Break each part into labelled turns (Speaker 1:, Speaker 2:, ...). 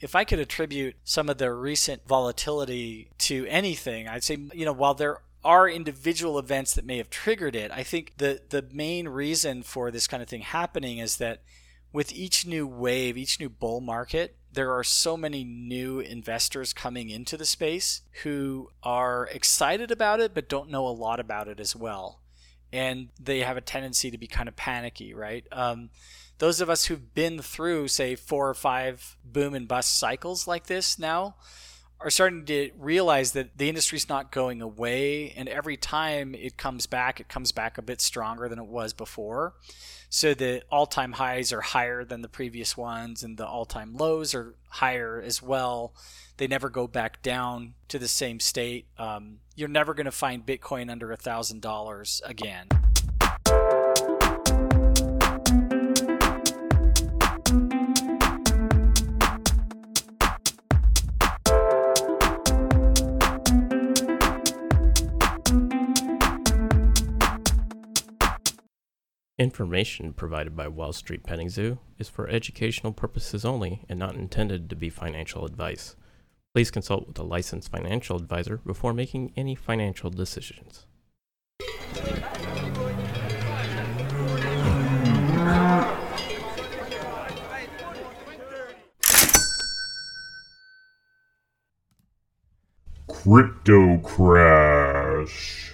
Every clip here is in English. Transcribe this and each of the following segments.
Speaker 1: if I could attribute some of the recent volatility to anything, I'd say, you know, while there are individual events that may have triggered it, I think the the main reason for this kind of thing happening is that with each new wave, each new bull market, there are so many new investors coming into the space who are excited about it but don't know a lot about it as well. And they have a tendency to be kind of panicky, right? Um, those of us who've been through, say, four or five boom and bust cycles like this now, are starting to realize that the industry's not going away and every time it comes back it comes back a bit stronger than it was before. So the all-time highs are higher than the previous ones and the all-time lows are higher as well. They never go back down to the same state. Um, you're never going to find bitcoin under a thousand dollars again
Speaker 2: Information provided by Wall Street Petting Zoo is for educational purposes only and not intended to be financial advice. Please consult with a licensed financial advisor before making any financial decisions.
Speaker 3: Crypto crash.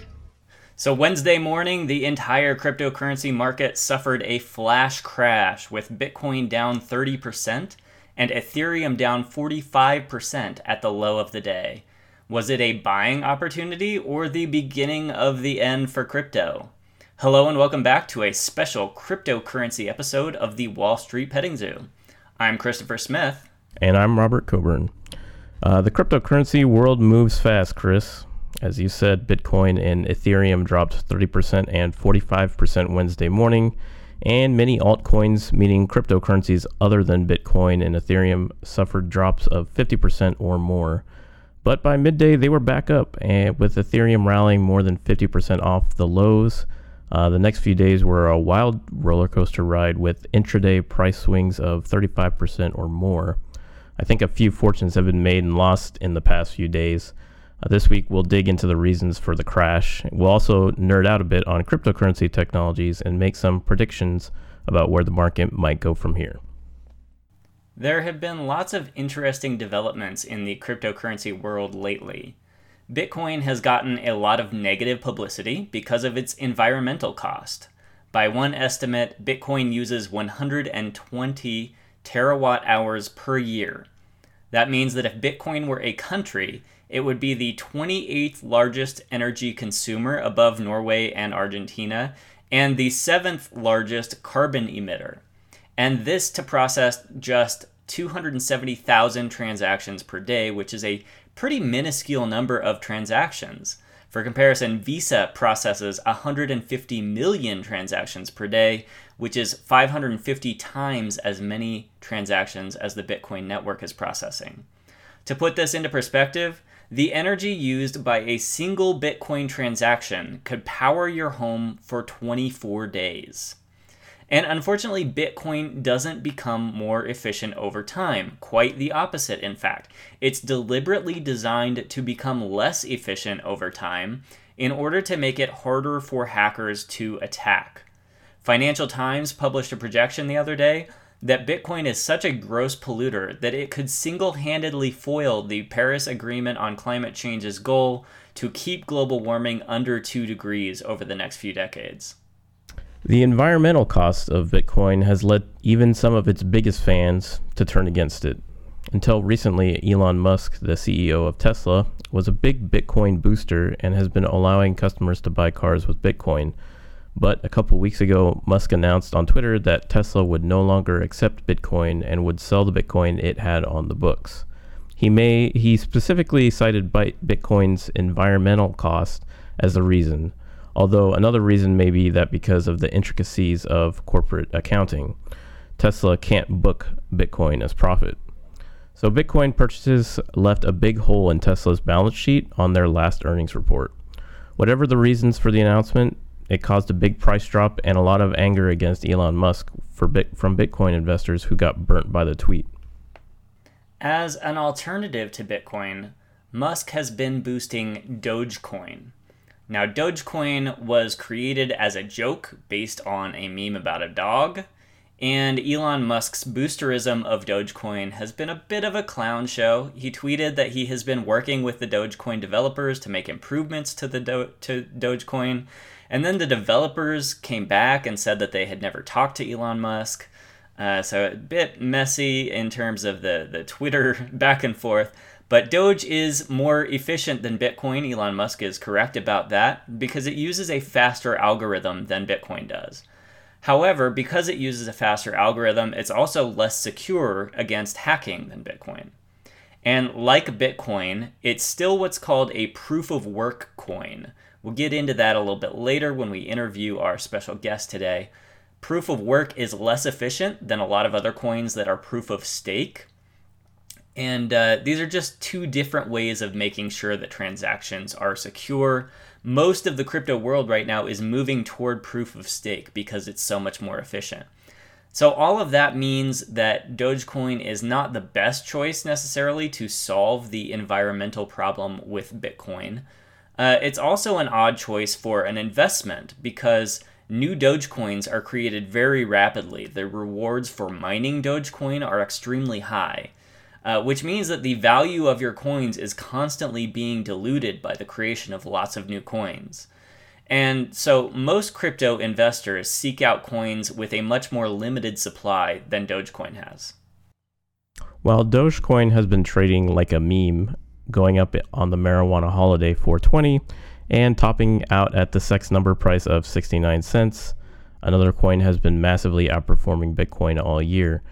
Speaker 4: So, Wednesday morning, the entire cryptocurrency market suffered a flash crash with Bitcoin down 30% and Ethereum down 45% at the low of the day. Was it a buying opportunity or the beginning of the end for crypto? Hello, and welcome back to a special cryptocurrency episode of the Wall Street Petting Zoo. I'm Christopher Smith.
Speaker 2: And I'm Robert Coburn. Uh, the cryptocurrency world moves fast, Chris. As you said, Bitcoin and Ethereum dropped 30% and 45% Wednesday morning, and many altcoins, meaning cryptocurrencies other than Bitcoin and Ethereum, suffered drops of 50% or more. But by midday, they were back up, and with Ethereum rallying more than 50% off the lows. Uh, the next few days were a wild roller coaster ride with intraday price swings of 35% or more. I think a few fortunes have been made and lost in the past few days. Uh, this week, we'll dig into the reasons for the crash. We'll also nerd out a bit on cryptocurrency technologies and make some predictions about where the market might go from here.
Speaker 4: There have been lots of interesting developments in the cryptocurrency world lately. Bitcoin has gotten a lot of negative publicity because of its environmental cost. By one estimate, Bitcoin uses 120 terawatt hours per year. That means that if Bitcoin were a country, it would be the 28th largest energy consumer above Norway and Argentina, and the seventh largest carbon emitter. And this to process just 270,000 transactions per day, which is a pretty minuscule number of transactions. For comparison, Visa processes 150 million transactions per day, which is 550 times as many transactions as the Bitcoin network is processing. To put this into perspective, the energy used by a single Bitcoin transaction could power your home for 24 days. And unfortunately, Bitcoin doesn't become more efficient over time. Quite the opposite, in fact. It's deliberately designed to become less efficient over time in order to make it harder for hackers to attack. Financial Times published a projection the other day that Bitcoin is such a gross polluter that it could single handedly foil the Paris Agreement on Climate Change's goal to keep global warming under 2 degrees over the next few decades.
Speaker 2: The environmental cost of Bitcoin has led even some of its biggest fans to turn against it. Until recently, Elon Musk, the CEO of Tesla, was a big Bitcoin booster and has been allowing customers to buy cars with Bitcoin but a couple weeks ago, Musk announced on Twitter that Tesla would no longer accept Bitcoin and would sell the Bitcoin it had on the books. He may he specifically cited Bitcoin's environmental cost as the reason, although another reason may be that because of the intricacies of corporate accounting, Tesla can't book Bitcoin as profit. So Bitcoin purchases left a big hole in Tesla's balance sheet on their last earnings report. Whatever the reasons for the announcement, it caused a big price drop and a lot of anger against Elon Musk for bit, from Bitcoin investors who got burnt by the tweet.
Speaker 4: As an alternative to Bitcoin, Musk has been boosting Dogecoin. Now, Dogecoin was created as a joke based on a meme about a dog, and Elon Musk's boosterism of Dogecoin has been a bit of a clown show. He tweeted that he has been working with the Dogecoin developers to make improvements to the Do- to Dogecoin, and then the developers came back and said that they had never talked to Elon Musk. Uh, so a bit messy in terms of the, the Twitter back and forth. But Doge is more efficient than Bitcoin. Elon Musk is correct about that because it uses a faster algorithm than Bitcoin does. However, because it uses a faster algorithm, it's also less secure against hacking than Bitcoin. And like Bitcoin, it's still what's called a proof of work coin. We'll get into that a little bit later when we interview our special guest today. Proof of work is less efficient than a lot of other coins that are proof of stake. And uh, these are just two different ways of making sure that transactions are secure. Most of the crypto world right now is moving toward proof of stake because it's so much more efficient. So, all of that means that Dogecoin is not the best choice necessarily to solve the environmental problem with Bitcoin. Uh, it's also an odd choice for an investment because new Dogecoins are created very rapidly. The rewards for mining Dogecoin are extremely high uh, which means that the value of your coins is constantly being diluted by the creation of lots of new coins. And so most crypto investors seek out coins with a much more limited supply than Dogecoin has.
Speaker 2: While Dogecoin has been trading like a meme, going up on the marijuana holiday 420 and topping out at the sex number price of 69 cents, another coin has been massively outperforming Bitcoin all year,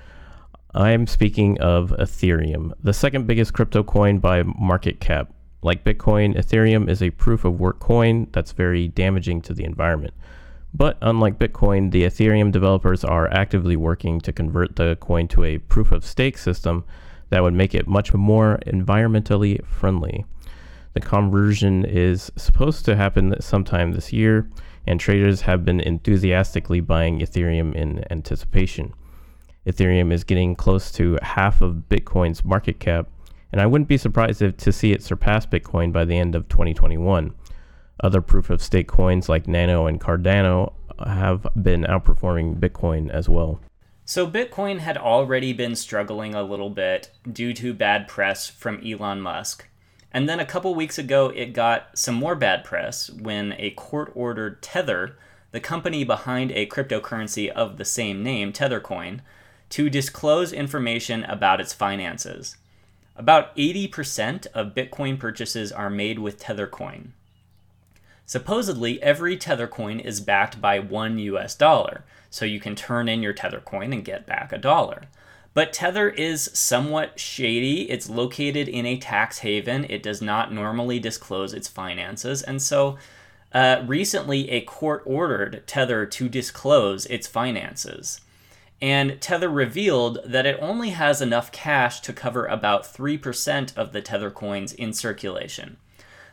Speaker 2: I'm speaking of Ethereum, the second biggest crypto coin by market cap. Like Bitcoin, Ethereum is a proof of work coin that's very damaging to the environment. But unlike Bitcoin, the Ethereum developers are actively working to convert the coin to a proof of stake system that would make it much more environmentally friendly. The conversion is supposed to happen sometime this year, and traders have been enthusiastically buying Ethereum in anticipation. Ethereum is getting close to half of Bitcoin's market cap, and I wouldn't be surprised if, to see it surpass Bitcoin by the end of 2021. Other proof of stake coins like Nano and Cardano have been outperforming Bitcoin as well.
Speaker 4: So, Bitcoin had already been struggling a little bit due to bad press from Elon Musk. And then a couple weeks ago, it got some more bad press when a court ordered Tether, the company behind a cryptocurrency of the same name, Tethercoin, to disclose information about its finances. About 80% of Bitcoin purchases are made with Tethercoin. Supposedly, every Tethercoin is backed by one US dollar, so you can turn in your Tether coin and get back a dollar. But Tether is somewhat shady. It's located in a tax haven. It does not normally disclose its finances. And so uh, recently, a court ordered Tether to disclose its finances and Tether revealed that it only has enough cash to cover about 3% of the Tether coins in circulation.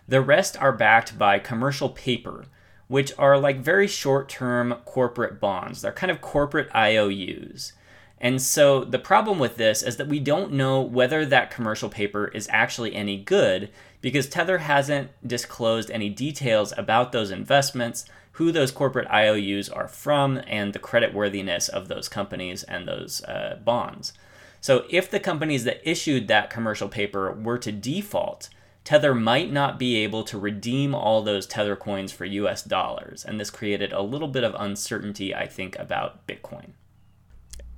Speaker 4: The rest are backed by commercial paper, which are like very short term corporate bonds. They're kind of corporate IOUs. And so the problem with this is that we don't know whether that commercial paper is actually any good because Tether hasn't disclosed any details about those investments who those corporate IOUs are from and the creditworthiness of those companies and those uh, bonds. So, if the companies that issued that commercial paper were to default, Tether might not be able to redeem all those Tether coins for US dollars. And this created a little bit of uncertainty, I think, about Bitcoin.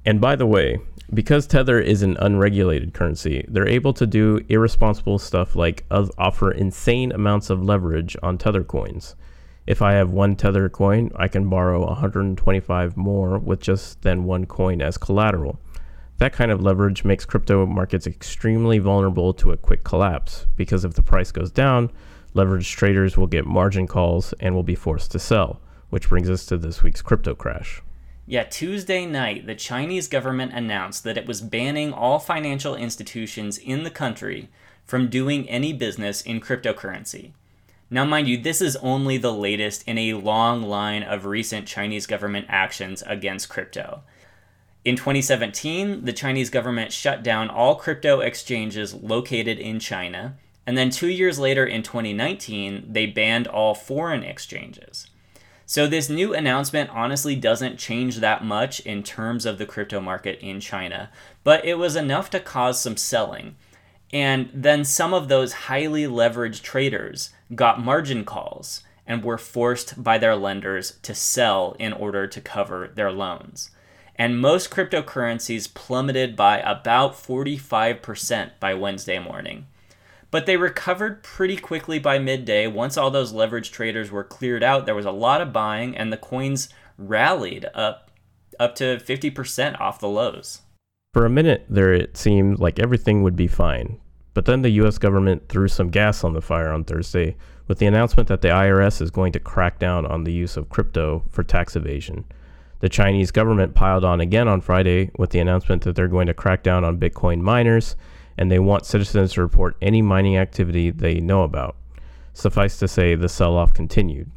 Speaker 2: And by the way, because Tether is an unregulated currency, they're able to do irresponsible stuff like offer insane amounts of leverage on Tether coins. If I have one Tether coin, I can borrow 125 more with just then one coin as collateral. That kind of leverage makes crypto markets extremely vulnerable to a quick collapse because if the price goes down, leveraged traders will get margin calls and will be forced to sell, which brings us to this week's crypto crash.
Speaker 4: Yeah, Tuesday night, the Chinese government announced that it was banning all financial institutions in the country from doing any business in cryptocurrency. Now, mind you, this is only the latest in a long line of recent Chinese government actions against crypto. In 2017, the Chinese government shut down all crypto exchanges located in China. And then two years later, in 2019, they banned all foreign exchanges. So, this new announcement honestly doesn't change that much in terms of the crypto market in China, but it was enough to cause some selling. And then some of those highly leveraged traders got margin calls and were forced by their lenders to sell in order to cover their loans. And most cryptocurrencies plummeted by about 45% by Wednesday morning. But they recovered pretty quickly by midday. Once all those leverage traders were cleared out, there was a lot of buying, and the coins rallied up up to 50% off the lows.
Speaker 2: For a minute there, it seemed like everything would be fine. But then the US government threw some gas on the fire on Thursday with the announcement that the IRS is going to crack down on the use of crypto for tax evasion. The Chinese government piled on again on Friday with the announcement that they're going to crack down on Bitcoin miners and they want citizens to report any mining activity they know about. Suffice to say, the sell off continued.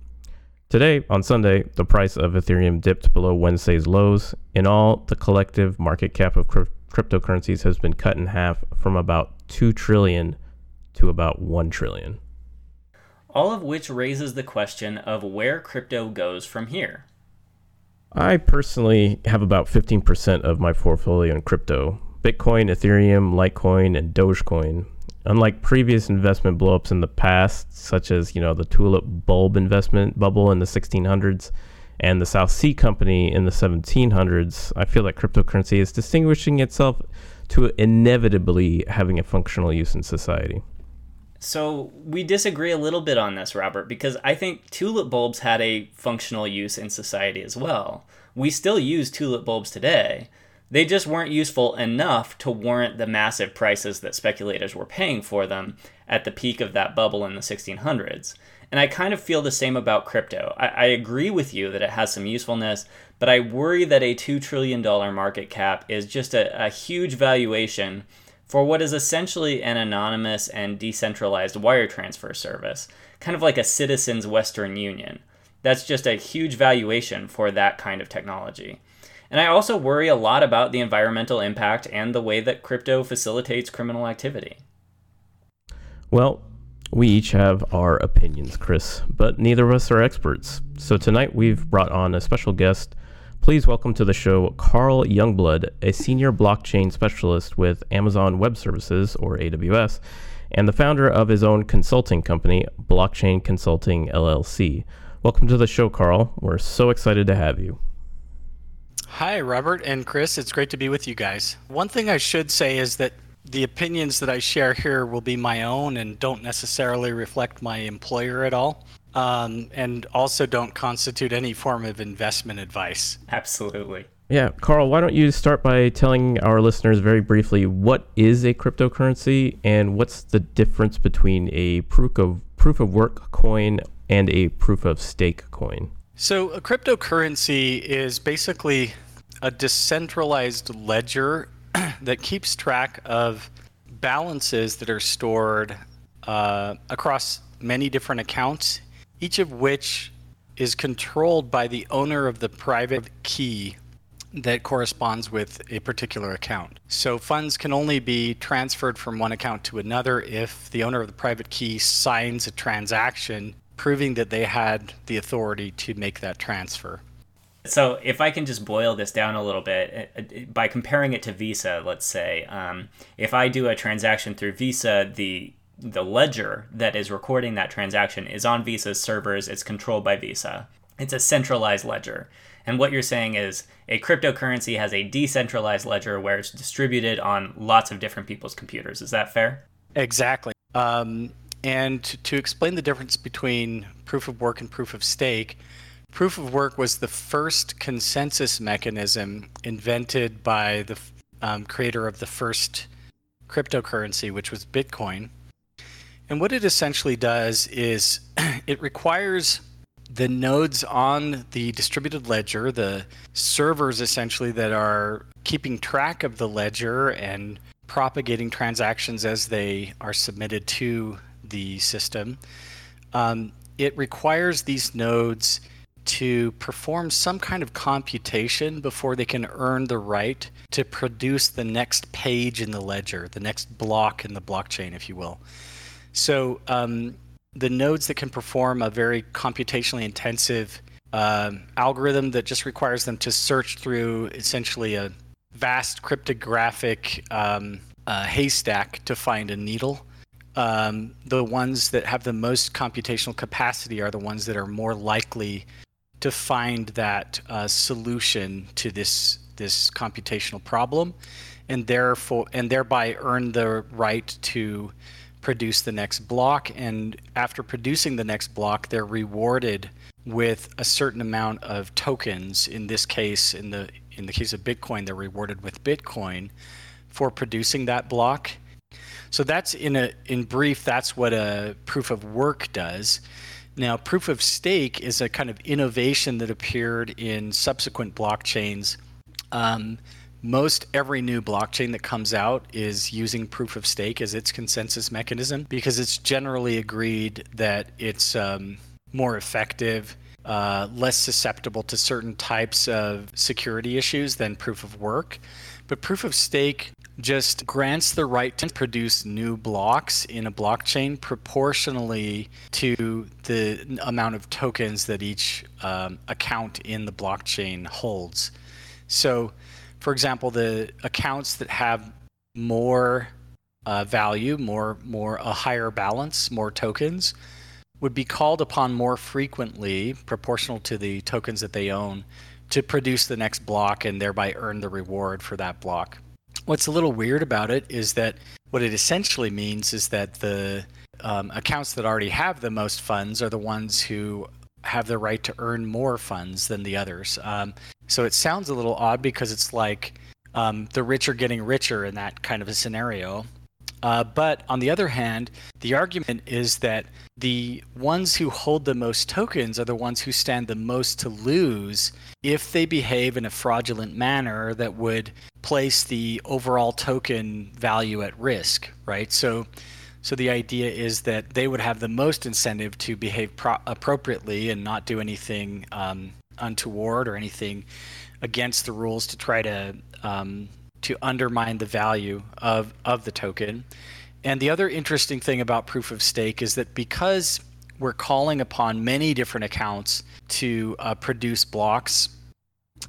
Speaker 2: Today, on Sunday, the price of Ethereum dipped below Wednesday's lows. In all, the collective market cap of crypto cryptocurrencies has been cut in half from about 2 trillion to about 1 trillion.
Speaker 4: All of which raises the question of where crypto goes from here.
Speaker 2: I personally have about 15% of my portfolio in crypto Bitcoin, Ethereum, Litecoin, and Dogecoin. Unlike previous investment blowups in the past, such as you know the tulip bulb investment bubble in the 1600s, and the South Sea Company in the 1700s, I feel that cryptocurrency is distinguishing itself to inevitably having a functional use in society.
Speaker 4: So we disagree a little bit on this, Robert, because I think tulip bulbs had a functional use in society as well. We still use tulip bulbs today. They just weren't useful enough to warrant the massive prices that speculators were paying for them at the peak of that bubble in the 1600s. And I kind of feel the same about crypto. I, I, agree with you that it has some usefulness, but I worry that a $2 trillion market cap is just a, a huge valuation for what is essentially an anonymous and decentralized wire transfer service, kind of like a citizen's Western Union. That's just a huge valuation for that kind of technology. And I also worry a lot about the environmental impact and the way that crypto facilitates criminal activity.
Speaker 2: Well, we each have our opinions, Chris, but neither of us are experts. So tonight we've brought on a special guest. Please welcome to the show Carl Youngblood, a senior blockchain specialist with Amazon Web Services, or AWS, and the founder of his own consulting company, Blockchain Consulting LLC. Welcome to the show, Carl. We're so excited to have you.
Speaker 1: Hi, Robert and Chris. It's great to be with you guys. One thing I should say is that the opinions that I share here will be my own and don't necessarily reflect my employer at all. Um, and also don't constitute any form of investment advice.
Speaker 4: Absolutely.
Speaker 2: Yeah, Carl, why don't you start by telling our listeners very briefly what is a cryptocurrency and what's the difference between a proof of proof of work coin and a proof of stake coin?
Speaker 1: So, a cryptocurrency is basically a decentralized ledger that keeps track of balances that are stored uh, across many different accounts, each of which is controlled by the owner of the private key that corresponds with a particular account. So funds can only be transferred from one account to another if the owner of the private key signs a transaction proving that they had the authority to make that transfer.
Speaker 4: So, if I can just boil this down a little bit, uh, uh, by comparing it to Visa, let's say, um, if I do a transaction through Visa, the the ledger that is recording that transaction is on Visa's servers. It's controlled by Visa. It's a centralized ledger. And what you're saying is a cryptocurrency has a decentralized ledger where it's distributed on lots of different people's computers. Is that fair?
Speaker 1: Exactly. Um, and to explain the difference between proof of work and proof of stake, Proof of work was the first consensus mechanism invented by the um, creator of the first cryptocurrency, which was Bitcoin. And what it essentially does is it requires the nodes on the distributed ledger, the servers essentially that are keeping track of the ledger and propagating transactions as they are submitted to the system. Um, it requires these nodes to perform some kind of computation before they can earn the right to produce the next page in the ledger, the next block in the blockchain, if you will. So um, the nodes that can perform a very computationally intensive uh, algorithm that just requires them to search through essentially a vast cryptographic um, uh, haystack to find a needle. Um, the ones that have the most computational capacity are the ones that are more likely to find that uh, solution to this this computational problem, and therefore and thereby earn the right to produce the next block. And after producing the next block, they're rewarded with a certain amount of tokens. In this case, in the in the case of Bitcoin, they're rewarded with Bitcoin for producing that block. So that's in a in brief, that's what a proof of work does. Now, proof of stake is a kind of innovation that appeared in subsequent blockchains. Um, most every new blockchain that comes out is using proof of stake as its consensus mechanism because it's generally agreed that it's um, more effective, uh, less susceptible to certain types of security issues than proof of work. But proof of stake just grants the right to produce new blocks in a blockchain proportionally to the amount of tokens that each um, account in the blockchain holds. So, for example, the accounts that have more uh, value, more more a higher balance, more tokens, would be called upon more frequently, proportional to the tokens that they own, to produce the next block and thereby earn the reward for that block. What's a little weird about it is that what it essentially means is that the um, accounts that already have the most funds are the ones who have the right to earn more funds than the others. Um, so it sounds a little odd because it's like um, the rich are getting richer in that kind of a scenario. Uh, but on the other hand, the argument is that the ones who hold the most tokens are the ones who stand the most to lose if they behave in a fraudulent manner that would place the overall token value at risk, right? So, so the idea is that they would have the most incentive to behave pro- appropriately and not do anything um, untoward or anything against the rules to try to um, to undermine the value of, of the token. And the other interesting thing about proof of stake is that because we're calling upon many different accounts to uh, produce blocks,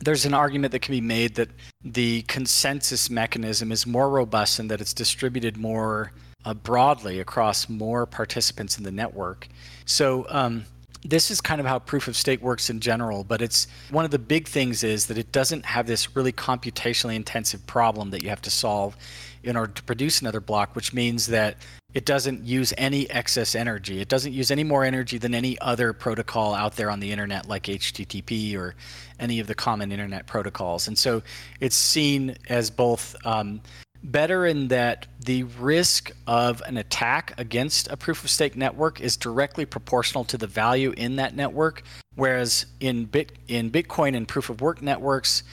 Speaker 1: there's an argument that can be made that the consensus mechanism is more robust and that it's distributed more uh, broadly across more participants in the network. So, um, this is kind of how proof of stake works in general, but it's one of the big things is that it doesn't have this really computationally intensive problem that you have to solve in order to produce another block, which means that it doesn't use any excess energy. It doesn't use any more energy than any other protocol out there on the internet, like HTTP or any of the common internet protocols. And so it's seen as both um, better in that the risk of an attack against a proof of stake network is directly proportional to the value in that network whereas in bit in bitcoin and proof of work networks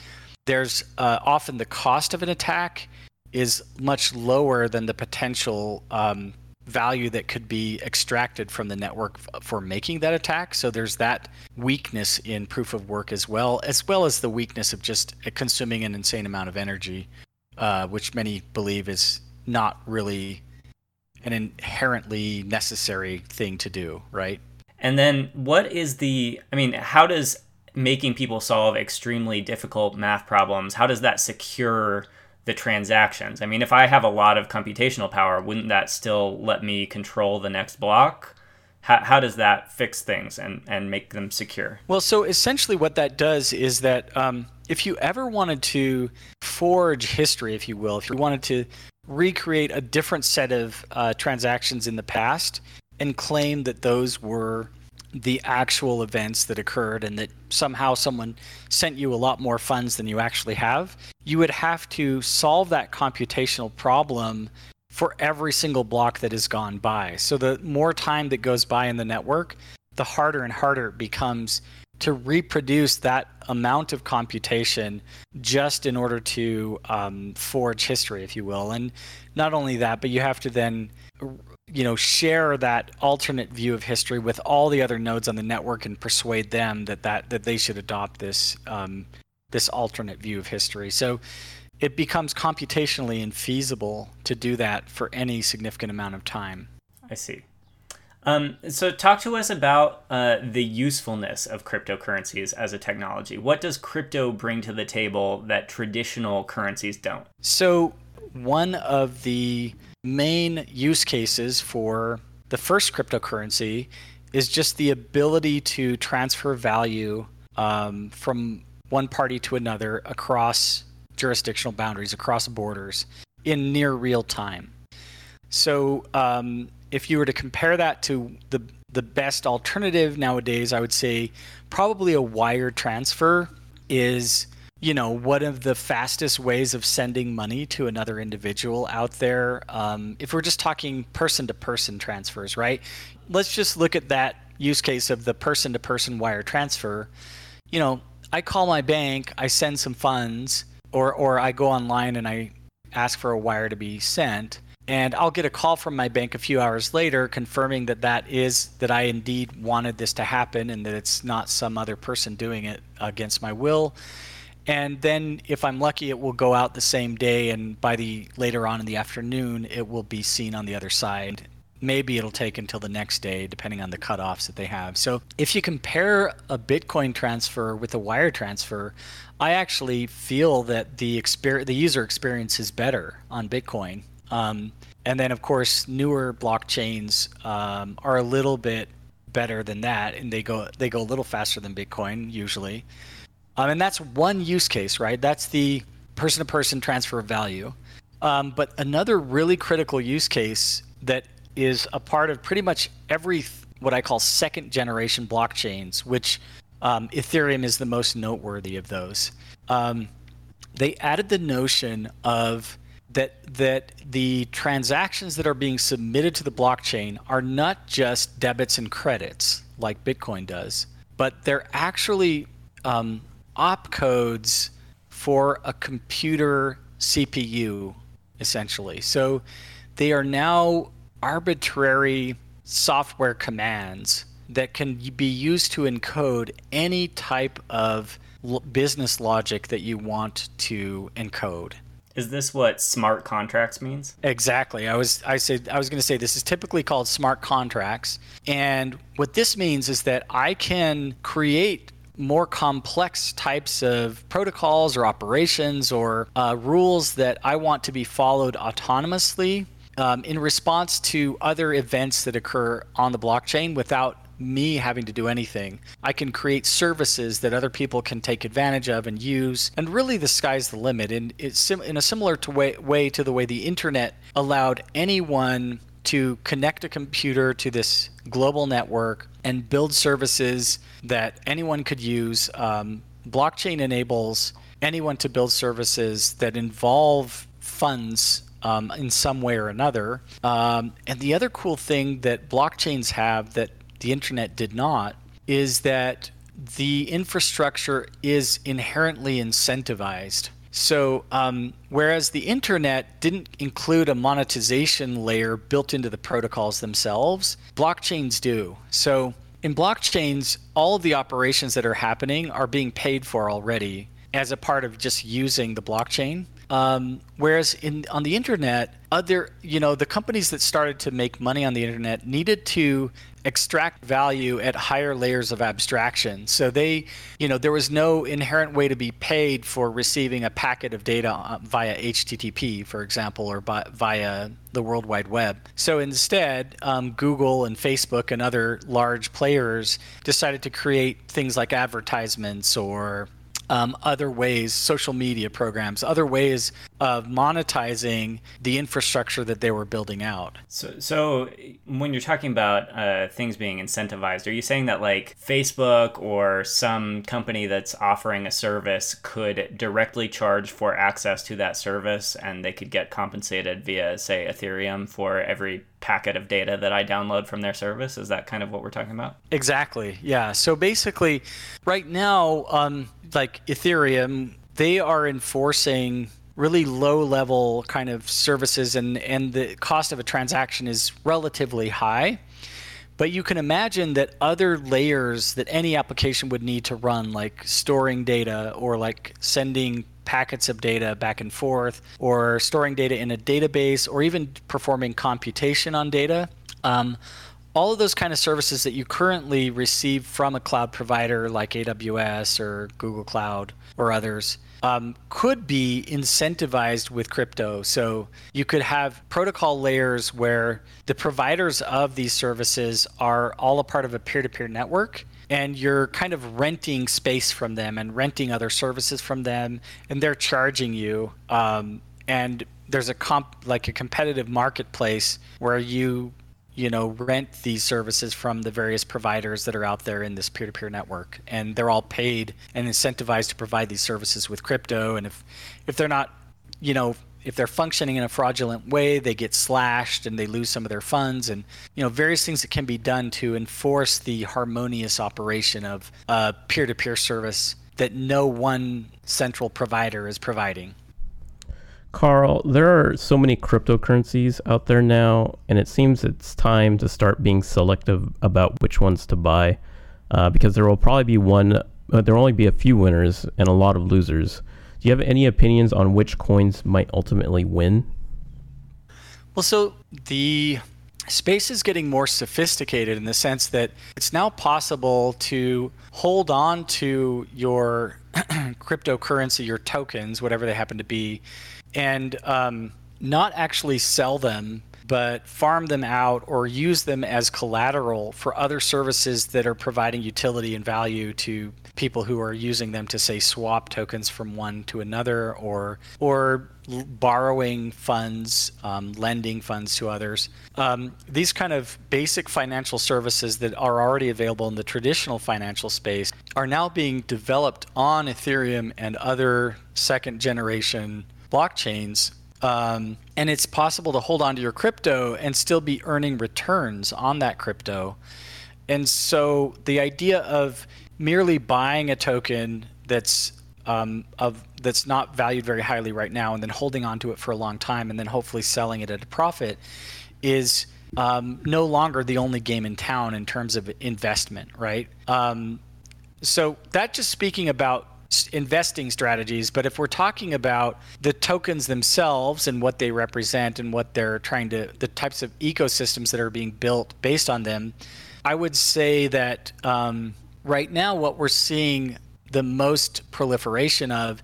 Speaker 1: there's uh, often the cost of an attack is much lower than the potential um, value that could be extracted from the network for making that attack. So there's that weakness in proof of work as well, as well as the weakness of just consuming an insane amount of energy uh, which many believe is not really an inherently necessary thing to do, right?
Speaker 4: And then what is the, I mean, how does making people solve extremely difficult math problems, how does that secure the transactions? I mean, if I have a lot of computational power, wouldn't that still let me control the next block? How, how does that fix things and, and make them secure?
Speaker 1: Well, so essentially what that does is that um, if you ever wanted to forge history, if you will, if you wanted to recreate a different set of uh, transactions in the past and claim that those were the actual events that occurred and that somehow someone sent you a lot more funds than you actually have, you would have to solve that computational problem for every single block that has gone by. So the more time that goes by in the network, the harder and harder it becomes to reproduce that amount of computation just in order to um, forge history, if you will. And not only that, but you have to then you know share that alternate view of history with all the other nodes on the network and persuade them that that, that they should adopt this um, this alternate view of history. So it becomes computationally infeasible to do that for any significant amount of time.
Speaker 4: I see. Um, so, talk to us about uh, the usefulness of cryptocurrencies as a technology. What does crypto bring to the table that traditional currencies don't?
Speaker 1: So, one of the main use cases for the first cryptocurrency is just the ability to transfer value um, from one party to another across jurisdictional boundaries, across borders in near real time. So, um, if you were to compare that to the the best alternative nowadays, I would say probably a wire transfer is you know one of the fastest ways of sending money to another individual out there. Um, if we're just talking person to person transfers, right? Let's just look at that use case of the person to person wire transfer. You know, I call my bank, I send some funds, or or I go online and I ask for a wire to be sent and I'll get a call from my bank a few hours later confirming that that is that I indeed wanted this to happen and that it's not some other person doing it against my will. And then if I'm lucky it will go out the same day and by the later on in the afternoon it will be seen on the other side. Maybe it'll take until the next day depending on the cutoffs that they have. So if you compare a Bitcoin transfer with a wire transfer, I actually feel that the experience the user experience is better on Bitcoin um, and then, of course, newer blockchains um, are a little bit better than that, and they go they go a little faster than Bitcoin usually. Um, and that's one use case, right? That's the person-to-person transfer of value. Um, but another really critical use case that is a part of pretty much every what I call second-generation blockchains, which um, Ethereum is the most noteworthy of those. Um, they added the notion of that that the transactions that are being submitted to the blockchain are not just debits and credits like Bitcoin does, but they're actually um, opcodes for a computer CPU, essentially. So they are now arbitrary software commands that can be used to encode any type of business logic that you want to encode.
Speaker 4: Is this what smart contracts means?
Speaker 1: Exactly. I was I said I was going to say this is typically called smart contracts. And what this means is that I can create more complex types of protocols or operations or uh, rules that I want to be followed autonomously um, in response to other events that occur on the blockchain without me having to do anything. I can create services that other people can take advantage of and use. And really, the sky's the limit. And it's sim- in a similar to way, way to the way the internet allowed anyone to connect a computer to this global network and build services that anyone could use. Um, blockchain enables anyone to build services that involve funds um, in some way or another. Um, and the other cool thing that blockchains have that the internet did not is that the infrastructure is inherently incentivized. So, um, whereas the internet didn't include a monetization layer built into the protocols themselves, blockchains do. So, in blockchains, all of the operations that are happening are being paid for already as a part of just using the blockchain. Um, whereas in on the internet, other you know the companies that started to make money on the internet needed to extract value at higher layers of abstraction. So they, you know, there was no inherent way to be paid for receiving a packet of data uh, via HTTP, for example, or by, via the World Wide Web. So instead, um, Google and Facebook and other large players decided to create things like advertisements or um, other ways, social media programs, other ways of monetizing the infrastructure that they were building out.
Speaker 4: So, so when you're talking about uh, things being incentivized, are you saying that like Facebook or some company that's offering a service could directly charge for access to that service and they could get compensated via, say, Ethereum for every packet of data that I download from their service? Is that kind of what we're talking about?
Speaker 1: Exactly. Yeah. So basically, right now, um, like Ethereum, they are enforcing really low level kind of services and, and the cost of a transaction is relatively high. But you can imagine that other layers that any application would need to run, like storing data or like sending packets of data back and forth, or storing data in a database, or even performing computation on data. Um, all of those kind of services that you currently receive from a cloud provider like AWS or Google Cloud or others um, could be incentivized with crypto. So you could have protocol layers where the providers of these services are all a part of a peer to peer network. And you're kind of renting space from them and renting other services from them, and they're charging you. Um, and there's a comp like a competitive marketplace where you you know rent these services from the various providers that are out there in this peer-to-peer network and they're all paid and incentivized to provide these services with crypto and if if they're not you know if they're functioning in a fraudulent way they get slashed and they lose some of their funds and you know various things that can be done to enforce the harmonious operation of a peer-to-peer service that no one central provider is providing
Speaker 2: Carl, there are so many cryptocurrencies out there now, and it seems it's time to start being selective about which ones to buy, uh, because there will probably be one, uh, there will only be a few winners and a lot of losers. Do you have any opinions on which coins might ultimately win?
Speaker 1: Well, so the space is getting more sophisticated in the sense that it's now possible to hold on to your cryptocurrency, your tokens, whatever they happen to be, and um, not actually sell them, but farm them out or use them as collateral for other services that are providing utility and value to people who are using them to say swap tokens from one to another or or borrowing funds, um, lending funds to others. Um, these kind of basic financial services that are already available in the traditional financial space are now being developed on Ethereum and other second generation blockchains. Um, and it's possible to hold on to your crypto and still be earning returns on that crypto. And so the idea of merely buying a token that's um, of that's not valued very highly right now, and then holding on to it for a long time, and then hopefully selling it at a profit, is um, no longer the only game in town in terms of investment, right? Um, so that just speaking about investing strategies, but if we're talking about the tokens themselves and what they represent and what they're trying to, the types of ecosystems that are being built based on them, I would say that um, right now what we're seeing the most proliferation of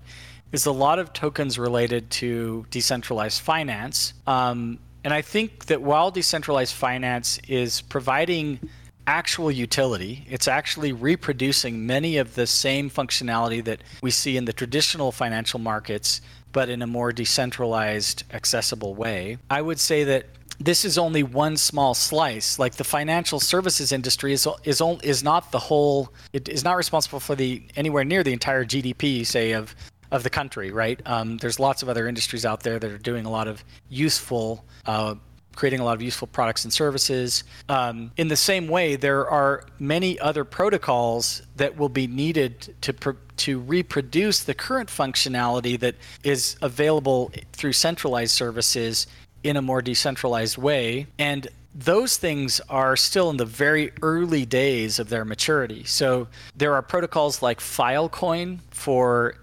Speaker 1: is a lot of tokens related to decentralized finance. Um, and I think that while decentralized finance is providing actual utility. It's actually reproducing many of the same functionality that we see in the traditional financial markets, but in a more decentralized, accessible way. I would say that this is only one small slice. Like the financial services industry is is is not the whole. It is not responsible for the anywhere near the entire GDP, say of of the country, right? Um, there's lots of other industries out there that are doing a lot of useful uh, creating a lot of useful products and services. Um, in the same way, there are many other protocols that will be needed to to reproduce the current functionality that is available through centralized services in a more decentralized way. And those things are still in the very early days of their maturity. So there are protocols like Filecoin for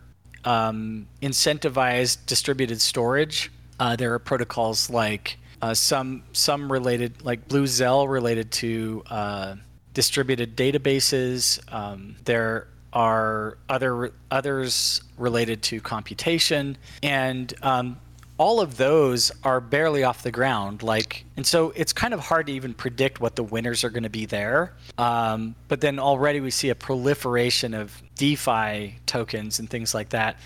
Speaker 1: um, incentivized distributed storage. Uh, there are protocols like uh, some some related like Bluzelle related to uh, distributed databases. Um, there are other others related to computation, and um, all of those are barely off the ground. Like, and so it's kind of hard to even predict what the winners are going to be there. Um, but then already we see a proliferation of DeFi tokens and things like that,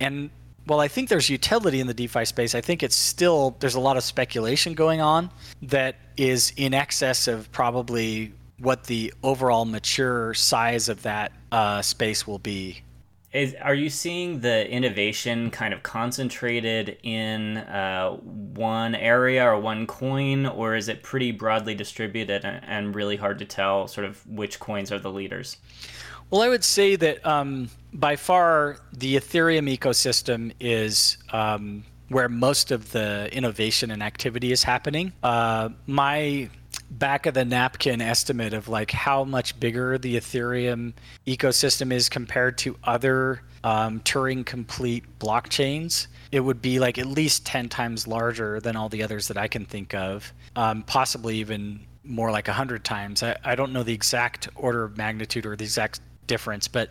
Speaker 1: and well, I think there's utility in the DeFi space. I think it's still there's a lot of speculation going on that is in excess of probably what the overall mature size of that uh, space will be.
Speaker 4: Is, are you seeing the innovation kind of concentrated in uh, one area or one coin, or is it pretty broadly distributed and, really hard to tell sort of which coins are the leaders?
Speaker 1: Well, I would say that um, by far the Ethereum ecosystem is um, where most of the innovation and activity is happening. Uh, my back of the napkin estimate of like how much bigger the Ethereum ecosystem is compared to other um, Turing complete blockchains, it would be like at least 10 times larger than all the others that I can think of, um, possibly even more like 100 times. I, I don't know the exact order of magnitude or the exact difference, but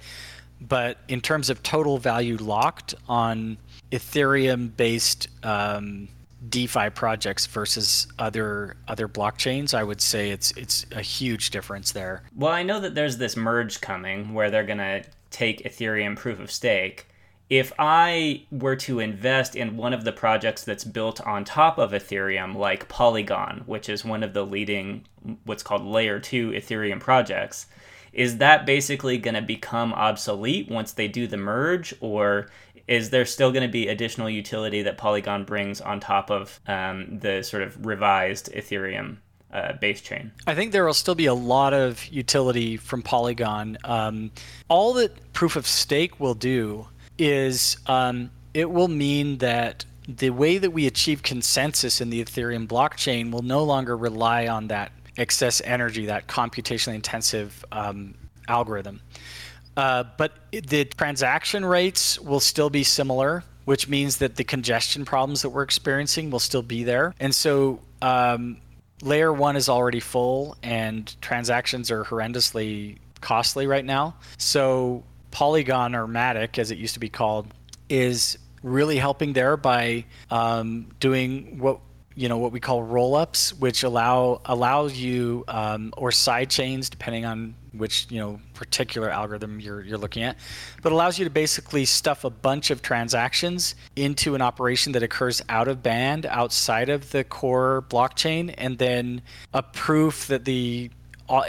Speaker 1: but in terms of total value locked on Ethereum based um, DeFi projects versus other other blockchains, I would say it's it's a huge difference there.
Speaker 4: Well, I know that there's this merge coming where they're to take Ethereum proof of stake. If I were to invest in one of the projects that's built on top of Ethereum, like Polygon, which is one of the leading what's called layer 2 Ethereum projects, is that basically going to become obsolete once they do the merge or is there still going to be additional utility that Polygon brings on top of um, the sort of revised Ethereum uh, base chain?
Speaker 1: I think there will still be a lot of utility from Polygon. Um, all that proof of stake will do is um, it will mean that the way that we achieve consensus in the Ethereum blockchain will no longer rely on that excess energy, that computationally intensive um, algorithm. Uh, but the transaction rates will still be similar, which means that the congestion problems that we're experiencing will still be there. And so um, layer one is already full, and transactions are horrendously costly right now. So Polygon or Matic, as it used to be called, is really helping there by um, doing what you know what we call rollups, which allow allows you um, or side chains, depending on which you know particular algorithm you're you're looking at, but allows you to basically stuff a bunch of transactions into an operation that occurs out of band, outside of the core blockchain, and then a proof that the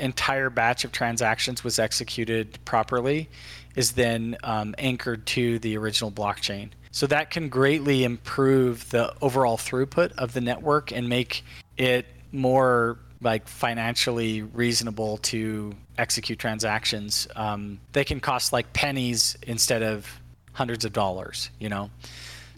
Speaker 1: entire batch of transactions was executed properly is then um, anchored to the original blockchain. So that can greatly improve the overall throughput of the network and make it more like financially reasonable to execute transactions. Um, they can cost like pennies instead of hundreds of dollars. You know,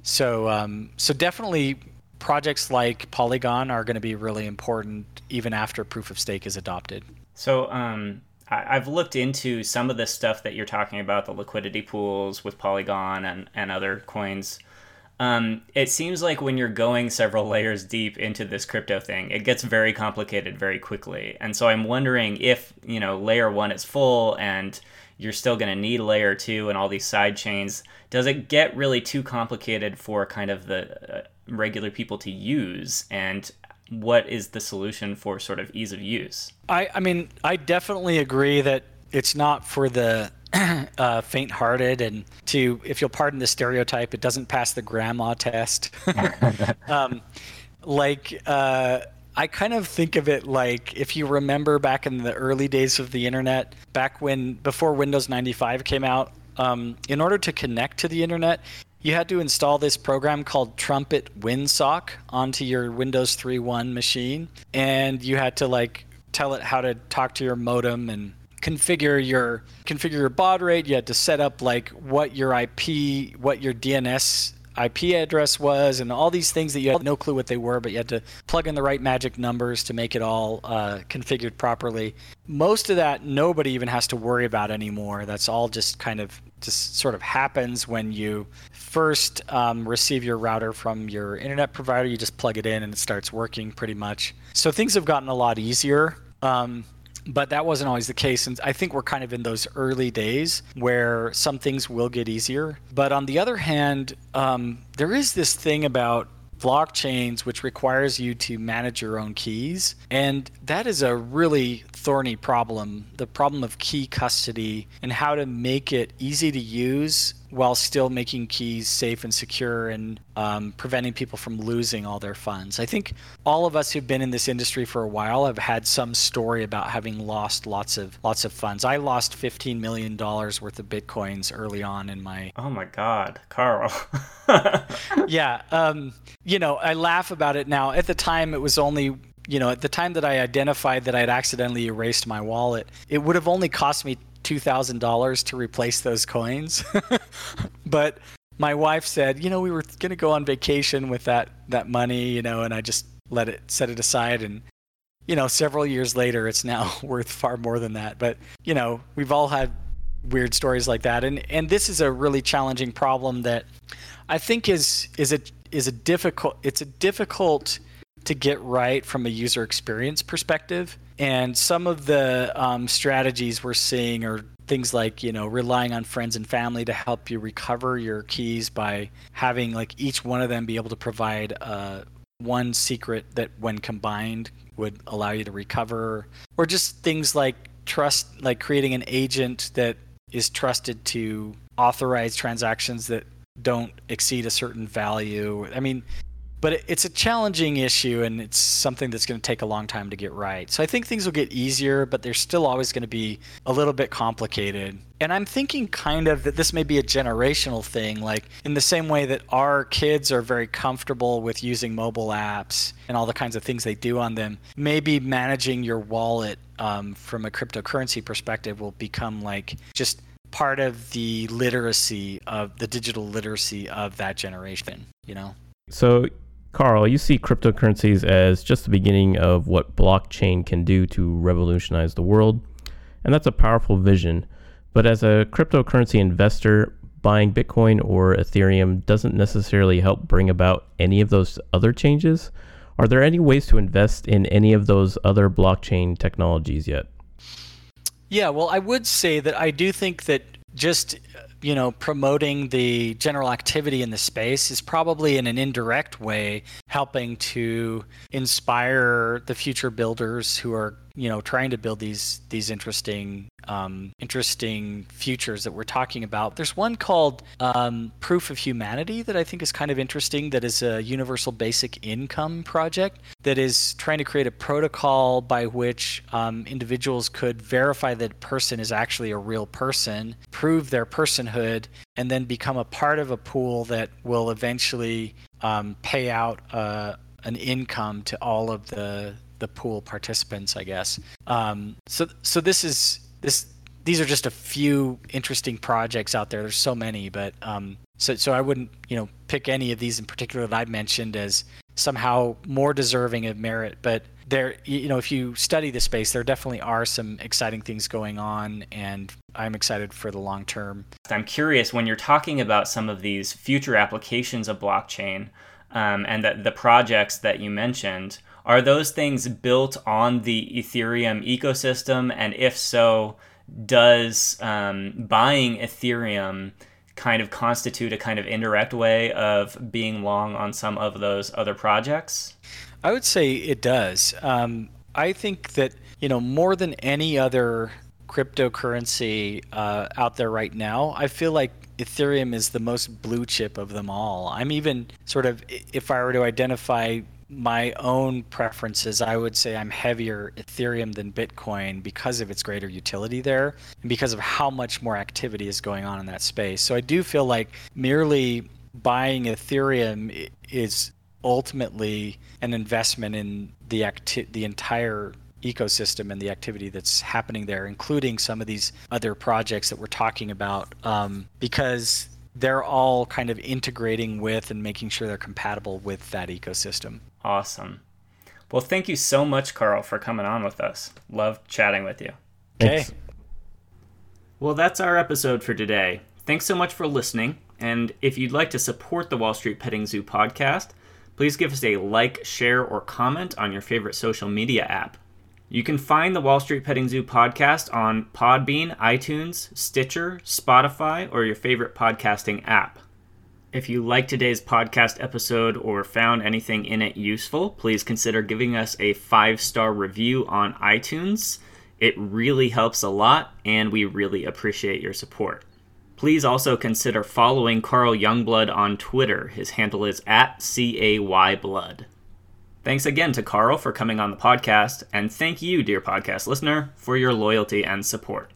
Speaker 1: so um, so definitely projects like Polygon are going to be really important even after proof of stake is adopted.
Speaker 4: So um, I've looked into some of the stuff that you're talking about, the liquidity pools with Polygon and, and other coins. Um, it seems like when you're going several layers deep into this crypto thing, it gets very complicated very quickly. And so I'm wondering if, you know, layer one is full and you're still going to need layer two and all these side chains. Does it get really too complicated for kind of the uh, regular people to use? And what is the solution for sort of ease of use?
Speaker 1: I, I mean, I definitely agree that it's not for the uh, faint-hearted and to, if you'll pardon the stereotype, it doesn't pass the grandma test. um, like, uh, I kind of think of it like if you remember back in the early days of the internet, back when before Windows 95 came out, um, in order to connect to the internet, you had to install this program called Trumpet WinSock onto your Windows 3.1 machine, and you had to like tell it how to talk to your modem and configure your configure your baud rate. You had to set up like what your IP, what your DNS IP address was, and all these things that you had no clue what they were, but you had to plug in the right magic numbers to make it all uh, configured properly. Most of that nobody even has to worry about anymore. That's all just kind of just sort of happens when you first um, receive your router from your internet provider. You just plug it in and it starts working pretty much. So things have gotten a lot easier. Um, but that wasn't always the case. And I think we're kind of in those early days where some things will get easier. But on the other hand, um, there is this thing about blockchains which requires you to manage your own keys. And that is a really thorny problem the problem of key custody and how to make it easy to use while still making keys safe and secure and um, preventing people from losing all their funds. I think all of us who've been in this industry for a while have had some story about having lost lots of lots of funds. I lost 15 million dollars worth of bitcoins early on in my.
Speaker 4: Oh my God, Carl.
Speaker 1: yeah, um, you know, I laugh about it now. At the time, it was only you know, at the time that I identified that I'd accidentally erased my wallet, it would have only cost me $2,000 to replace those coins. but my wife said, you know, we were going to go on vacation with that, that money, you know, and I just let it, set it aside. And, you know, several years later, it's now worth far more than that. But, you know, we've all had weird stories like that. And, and this is a really challenging problem that I think is, is a, is a difficult, it's a difficult to get right from a user experience perspective and some of the um, strategies we're seeing are things like you know relying on friends and family to help you recover your keys by having like each one of them be able to provide uh, one secret that when combined would allow you to recover. Or just things like trust like creating an agent that is trusted to authorize transactions that don't exceed a certain value. I mean but it's a challenging issue and it's something that's going to take a long time to get right. So I think things will get easier, but they're still always going to be a little bit complicated. And I'm thinking kind of that this may be a generational thing, like in the same way that our kids are very comfortable with using mobile apps and all the kinds of things they do on them. Maybe managing your wallet um, from a cryptocurrency perspective will become like just part of the literacy of the digital literacy of that generation, you know?
Speaker 2: So Carl, you see cryptocurrencies as just the beginning of what blockchain can do to revolutionize the world, and that's a powerful vision. But as a cryptocurrency investor, buying Bitcoin or Ethereum doesn't necessarily help bring about any of those other changes. Are there any ways to invest in any of those other blockchain technologies yet?
Speaker 1: Yeah, well, I would say that I do think that just you know, promoting the general activity in the space is probably in an indirect way helping to inspire the future builders who are you know trying to build these these interesting um, interesting futures that we're talking about. There's one called um, Proof of Humanity that I think is kind of interesting. That is a universal basic income project that is trying to create a protocol by which um, individuals could verify that person is actually a real person, prove their personhood, and then become a part of a pool that will eventually um, pay out uh, an income to all of the the pool participants, I guess. Um, so so this is this these are just a few interesting projects out there. There's so many, but um, so so I wouldn't you know pick any of these in particular that I've mentioned as somehow more deserving of merit. But there, you know, if you study the space, there definitely are some exciting things going on, and I'm excited for the long term.
Speaker 4: I'm curious when you're talking about some of these future applications of blockchain um, and the, the projects that you mentioned. Are those things built on the Ethereum ecosystem? And if so, does um, buying Ethereum kind of constitute a kind of indirect way of being long on some of those other projects?
Speaker 1: I would say it does. Um, I think that you know more than any other cryptocurrency uh, out there right now, I feel like Ethereum is the most blue chip of them all. I'm even sort of, if I were to identify my own preferences, I would say I'm heavier Ethereum than Bitcoin because of its greater utility there and because of how much more activity is going on in that space. So I do feel like merely buying Ethereum is ultimately an investment in the acti- the entire ecosystem and the activity that's happening there, including some of these other projects that we're talking about, um, because they're all kind of integrating with and making sure they're compatible with that ecosystem.
Speaker 4: Awesome. Well, thank you so much, Carl, for coming on with us. Love chatting with you.
Speaker 1: Okay.
Speaker 4: Well, that's our episode for today. Thanks so much for listening. And if you'd like to support the Wall Street Petting Zoo podcast, please give us a like, share, or comment on your favorite social media app. You can find the Wall Street Petting Zoo podcast on Podbean, iTunes, Stitcher, Spotify, or your favorite podcasting app. If you liked today's podcast episode or found anything in it useful, please consider giving us a five star review on iTunes. It really helps a lot, and we really appreciate your support. Please also consider following Carl Youngblood on Twitter. His handle is at CAYBlood. Thanks again to Carl for coming on the podcast, and thank you, dear podcast listener, for your loyalty and support.